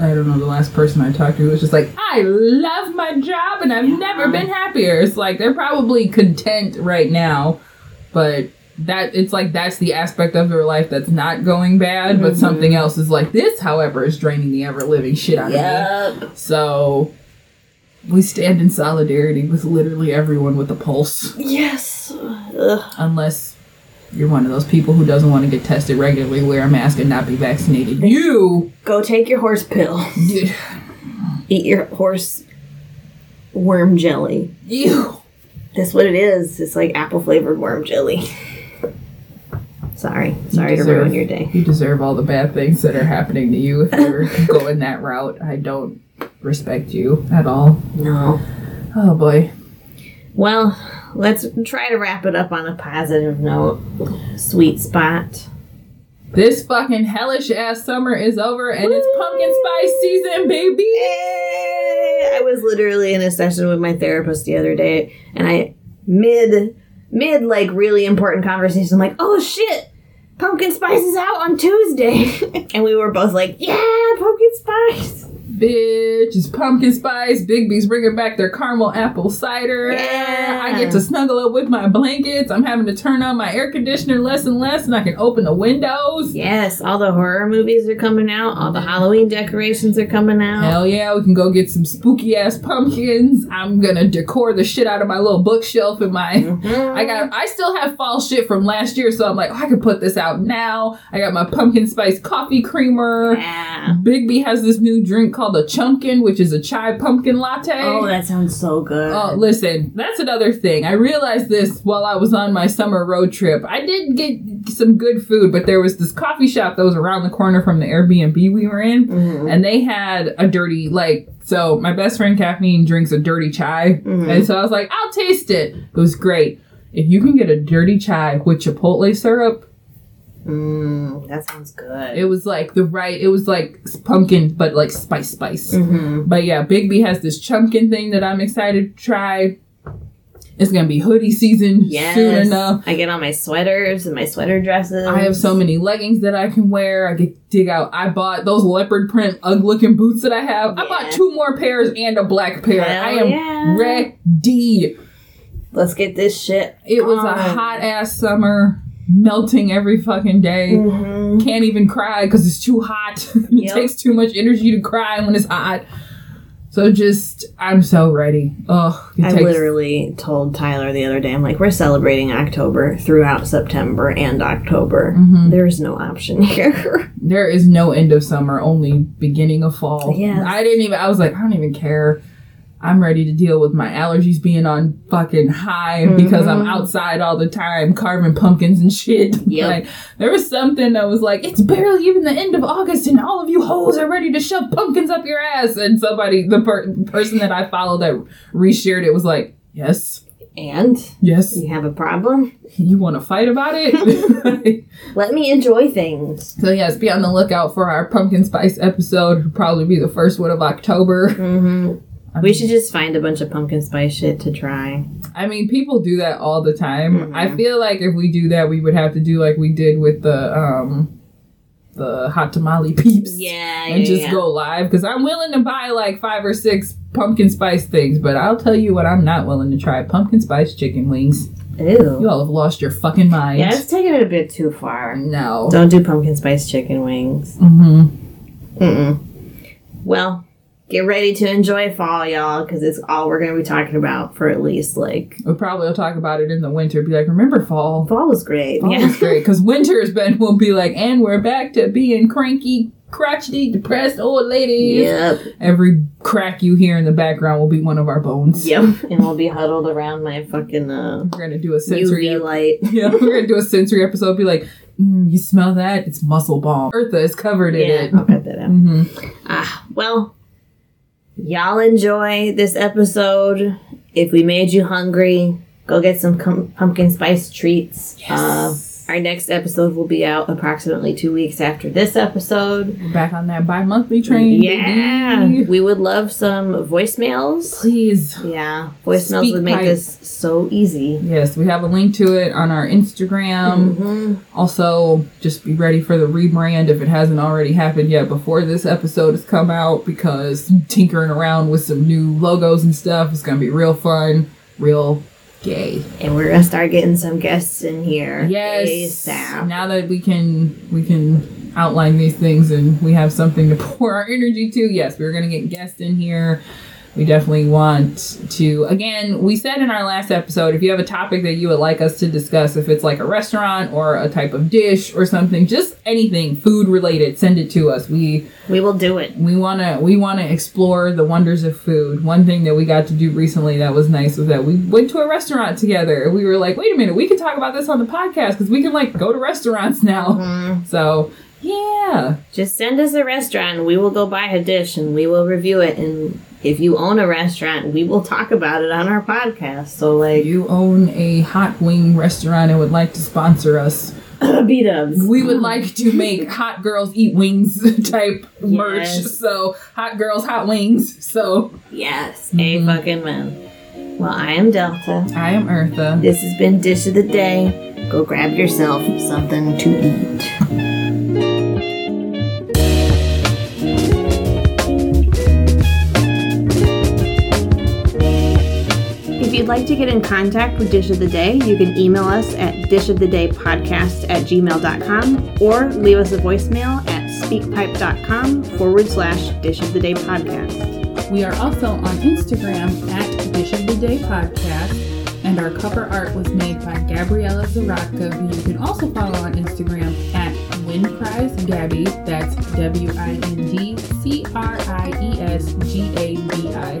I don't know, the last person I talked to was just like, I love my job and I've never been happier. It's like they're probably content right now, but that it's like that's the aspect of your life that's not going bad, but something mm-hmm. else is like this, however, is draining the ever living shit out of me. Yep. So we stand in solidarity with literally everyone with a pulse. Yes. Ugh. Unless you're one of those people who doesn't want to get tested regularly, wear a mask, and not be vaccinated. You, Go take your horse pill. Eat your horse worm jelly. you. That's what it is. It's like apple flavored worm jelly. Sorry. Sorry to deserve- ruin your day. You deserve all the bad things that are happening to you if you're going that route. I don't respect you at all. No. Oh boy. Well, let's try to wrap it up on a positive note. Sweet spot. This fucking hellish ass summer is over and it's pumpkin spice season, baby. Yay! I was literally in a session with my therapist the other day, and I mid mid like really important conversation. I'm like, oh shit, pumpkin spice is out on Tuesday, and we were both like, yeah, pumpkin spice. Bitch, it's pumpkin spice. Biggby's bringing back their caramel apple cider. Yeah. I get to snuggle up with my blankets. I'm having to turn on my air conditioner less and less, and I can open the windows. Yes, all the horror movies are coming out. All the Halloween decorations are coming out. Hell yeah, we can go get some spooky ass pumpkins. I'm gonna decor the shit out of my little bookshelf in my. Mhm. I got. I still have fall shit from last year, so I'm like, oh, I can put this out now. I got my pumpkin spice coffee creamer. Yeah. Biggby has this new drink called a chumpkin, which is a chai pumpkin latte. Oh, that sounds so good. Oh, listen, that's another thing. I realized this while I was on my summer road trip. I did get some good food, but there was this coffee shop that was around the corner from the Airbnb we were in, Mhm. and they had a dirty, like, so my best friend Caffeine drinks a dirty chai, Mhm. and so I was like, I'll taste it. It was great. If you can get a dirty chai with chipotle syrup, Mm, that sounds good. it was like the right, it was like pumpkin, but like spice spice. hmm But yeah, Biggby has this chumpkin thing that I'm excited to try. It's gonna be hoodie season Yes. soon enough. I get all my sweaters and my sweater dresses. I have so many leggings that I can wear. I get dig out. I bought those leopard print ugly looking boots that I have. I bought two more pairs and a black pair. Hell I am yeah. ready. Let's get this shit. It was a hot ass summer, melting every fucking day. Mhm. Can't even cry because it's too hot. it Yep. takes too much energy to cry when it's hot. So just, I'm so ready. It I takes- literally told Tyler the other day, I'm like, we're celebrating October throughout September and October. Mhm. There's no option here. There is no end of summer, only beginning of fall. Yes. I didn't even, I was like, I don't even care. I'm ready to deal with my allergies being on fucking high because I'm Mhm. outside all the time carving pumpkins and shit. Yep. Like, there was something that was like, it's barely even the end of August and all of you hoes are ready to shove pumpkins up your ass. And somebody, the per- person that I followed that reshared it was like, yes, and yes, you have a problem? you want to fight about it? Let me enjoy things. So yes, be on the lookout for our pumpkin spice episode. It'll probably be the first one of October. Hmm We should just find a bunch of pumpkin spice shit to try. I mean, people do that all the time. Mhm. I feel like if we do that, we would have to do like we did with the um the hot tamale peeps. Yeah, And yeah, just yeah. go live because I'm willing to buy like five or six pumpkin spice things, but I'll tell you what I'm not willing to try: pumpkin spice chicken wings. Ew. You all have lost your fucking mind. Yeah, it's taking it a bit too far. No. Don't do pumpkin spice chicken wings. Mm hmm Mm-mm. Well, get ready to enjoy fall, y'all, because it's all we're going to be talking about for at least like We probably will talk about it in the winter. Be like, remember fall? fall was great. Fall yeah, is great because winter has been. We'll be like, and we're back to being cranky, crotchety, depressed old ladies. Yep. Every crack you hear in the background will be one of our bones. Yep. and we'll be huddled around my fucking uh, We're gonna do a sensory. UV light. yeah, we're gonna do a sensory episode. Be like, mm, you smell that? It's muscle balm. Eartha is covered in Yeah, it. I'll cut that out. hmm Ah, well, y'all enjoy this episode. If we made you hungry, go get some cum- pumpkin spice treats. Uh, our next episode will be out approximately two weeks after this episode. We're back on that bi-monthly train. Yeah, baby. we would love some voicemails. Please. Yeah, voicemails Speak would make pipe. this so easy. Yes, we have a link to it on our Instagram. Mhm. Also, just be ready for the rebrand if it hasn't already happened yet before this episode has come out because tinkering around with some new logos and stuff is going to be real fun, real gay. And we're gonna start getting some guests in here. Yes. ASAP. Now that we can we can outline these things and we have something to pour our energy to. Yes, we're to get guests in here. We definitely want to. Again, we said in our last episode if you have a topic that you would like us to discuss, if it's like a restaurant or a type of dish or something, just anything food related, send it to us. We We will do it. we want to we want to explore the wonders of food. One thing that we got to do recently that was nice was that we went to a restaurant together. We were like, wait a minute, we can talk about this on the podcast because we can like go to restaurants now. Mhm. So yeah, Just send us a restaurant and we will go buy a dish and we will review it. And if you own a restaurant, we will talk about it on our podcast. So, if like, you own a hot wing restaurant and would like to sponsor us, B dubs. we would like to make hot girls eat wings type merch. So hot girls, hot wings. So Yes, Mhm. a fucking man. Well, I am Delta. I am Eartha. This has been Dish of the Day. Go grab yourself something to eat. You'd like to get in contact with Dish of the Day, you can email us at dishofthedaypodcast at gmail.com or leave us a voicemail at speakpipe.com forward slash dish of the day podcast. We are also on Instagram at Dish of the Day Podcast, and our cover art was made by Gabriella Zaratka, who you can also follow on Instagram at Windcries Gabi. That's W I N D C R I E S G A B I.